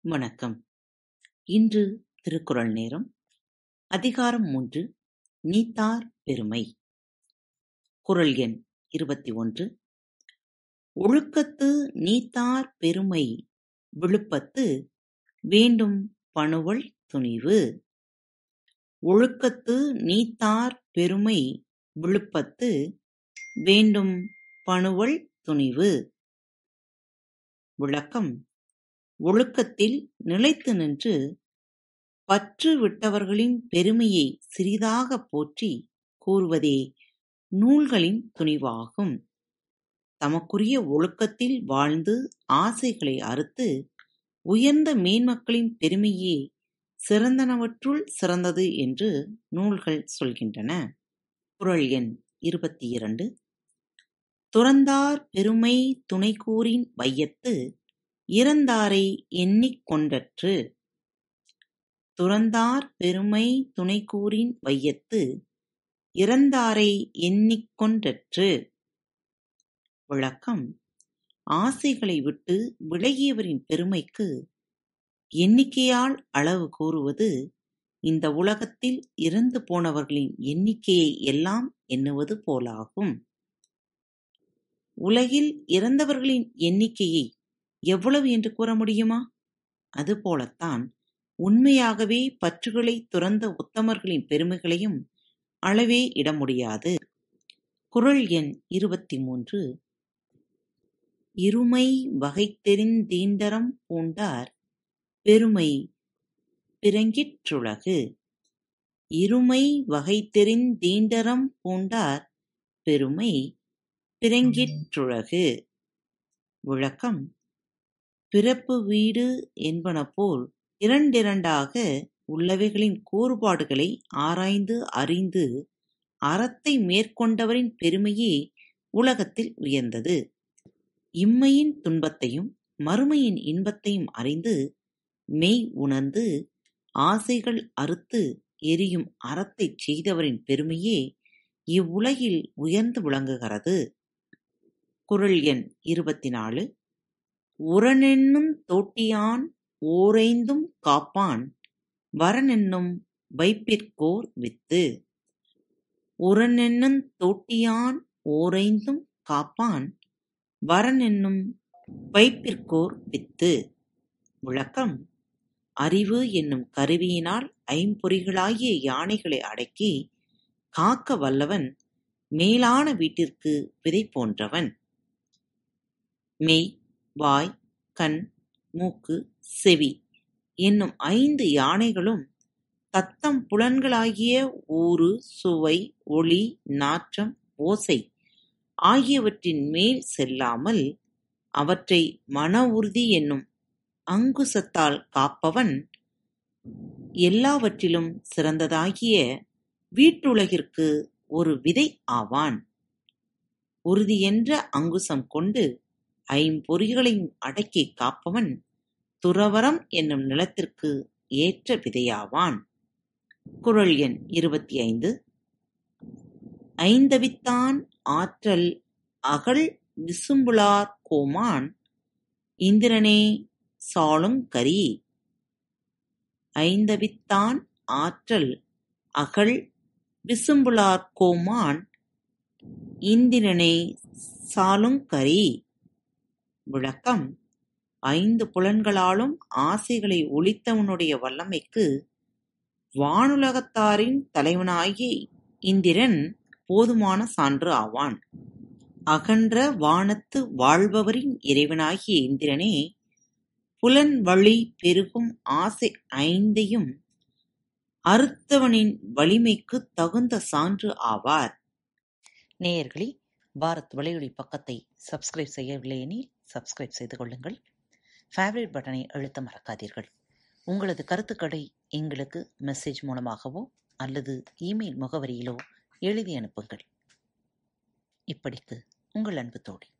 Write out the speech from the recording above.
வணக்கம். இன்று திருக்குறள் நேரம் அதிகாரம் மூன்று நீத்தார் பெருமை. குறள் எண் இருபத்தி ஒன்று. ஒழுக்கத்து நீத்தார் பெருமை விழுப்பத்து வேண்டும் பணுவல் துணிவு. ஒழுக்கத்து நீத்தார் பெருமை விழுப்பத்து வேண்டும் பணுவல் துணிவு. விளக்கம். ஒழுக்கத்தில் நிலைத்து நின்று பற்று விட்டவர்களின் பெருமையை சிறிதாகப் போற்றி கூறுவதே நூல்களின் துணிவாகும். தமக்குரிய ஒழுக்கத்தில் வாழ்ந்து ஆசைகளை அறுத்து உயர்ந்த மேன்மக்களின் பெருமையே சிறந்தனவற்றுள் சிறந்தது என்று நூல்கள் சொல்கின்றன. குறள் எண் இருபத்தி இரண்டு. துறந்தார் பெருமை துணைக்கூறின் வையத்து இறந்தாரை எண்ணிக் கொண்டற்று. துறந்தார் பெருமை துணைக்கூறின் வையத்து இறந்தாரை எண்ணிக் கொண்டற்று. விளக்கம் ஆசைகளை விட்டு விலகியவரின் பெருமைக்கு எண்ணிக்கையால் அளவு கூறுவது இந்த உலகத்தில் இறந்து போனவர்களின் எண்ணிக்கையை எல்லாம் எண்ணுவது போலாகும். உலகில் இறந்தவர்களின் எண்ணிக்கையை எவ்வளவு என்று கூற முடியுமா? அதுபோலத்தான் உண்மையாகவே பற்றுகளை துறந்த உத்தமர்களின் பெருமைகளையும் அளவே இட முடியாது. குறள் எண் இருபத்தி மூன்று இருமை வகைத்தெரிந்தீண்டரம் பூண்டார் பெருமை பிறங்கிற்றுலகு இருமை வகைத்தெரிந்தீண்டரம் பூண்டார் பெருமை பிறங்கிற்றுலகு விளக்கம். பிறப்பு வீடு என்பன போல் இரண்டிரண்டாக உள்ளவைகளின் கூறுபாடுகளை ஆராய்ந்து அறிந்து அறத்தை மேற்கொண்டவரின் பெருமையே உலகத்தில் உயர்ந்தது. இம்மையின் துன்பத்தையும் மறுமையின் இன்பத்தையும் அறிந்து மெய் உணர்ந்து ஆசைகள் அறுத்து எரியும் அறத்தைச் செய்தவரின் பெருமையே இவ்வுலகில் உயர்ந்து விளங்குகிறது. குறள் எண் இருபத்தி நாலு உரனென்னும் தோட்டியான் ஓரைந்தும் காப்பான் வரனென்னும் வைப்பிற்கோர் வித்து. உரனென்னும் தோட்டியான் ஓரைந்தும் Kaappaan வரனென்னும் வைப்பிற்கோர் with. விளக்கம். அறிவு என்னும் கருவியினால் ஐம்பொறிகளாகிய யானைகளை அடக்கி காக்க வல்லவன் மேலான வீட்டிற்கு விதை போன்றவன். மெய் வாய் கண் மூக்கு செவி என்னும் ஐந்து யானைகளும் தத்தம் புலன்களாகிய ஊறு சுவை ஒளி நாற்றம் ஓசை ஆகியவற்றின் மேல் செல்லாமல் அவற்றை மன உறுதி என்னும் அங்குசத்தால் காப்பவன் எல்லாவற்றிலும் சிறந்ததாகிய வீட்டுலகிற்கு ஒரு விதை ஆவான். உறுதியென்ற அங்குசம் கொண்டு ஐம்பொறிகளையும் அடக்கிக் காப்பவன் துறவறம் என்னும் நிலத்திற்கு ஏற்ற விதையாவான். குரல் எண் இருபத்தி ஐந்து ஐந்தவித்தான் ஆற்றல் அகல் விசும்புளார் கோமான் இந்திரனே சாளும் கரி. ஐந்தவித்தான் ஆற்றல் அகல் விசும்புளார் கோமான் இந்திரனே சாலுங்கரி விளக்கம். ஐந்து புலன்களாலும் ஆசைகளை ஒழித்தவனுடைய வல்லமைக்கு வானுலகத்தாரின் தலைவனாகிய இந்திரன் போதுமான சான்று ஆவான். அகன்ற வானத்து வாழ்பவரின் இறைவனாகிய இந்திரனே புலன் வழி பெருகும் ஆசை ஐந்தையும் அறுத்தவனின் வலிமைக்கு தகுந்த சான்று ஆவார். நேயர்களே பாரத் வலையொலி பக்கத்தை சப்ஸ்கிரைப் செய்யவில்லை எனில் சப்ஸ்கிரைப் செய்து கொள்ளுங்கள். ஃபேவரட் பட்டனை அழுத்த மறக்காதீர்கள். உங்களது கருத்துக்களை எங்களுக்கு மெசேஜ் மூலமாகவோ அல்லது இமெயில் முகவரியிலோ எழுதி அனுப்புங்கள். இப்படிக்கு உங்கள் அன்பு தோழி.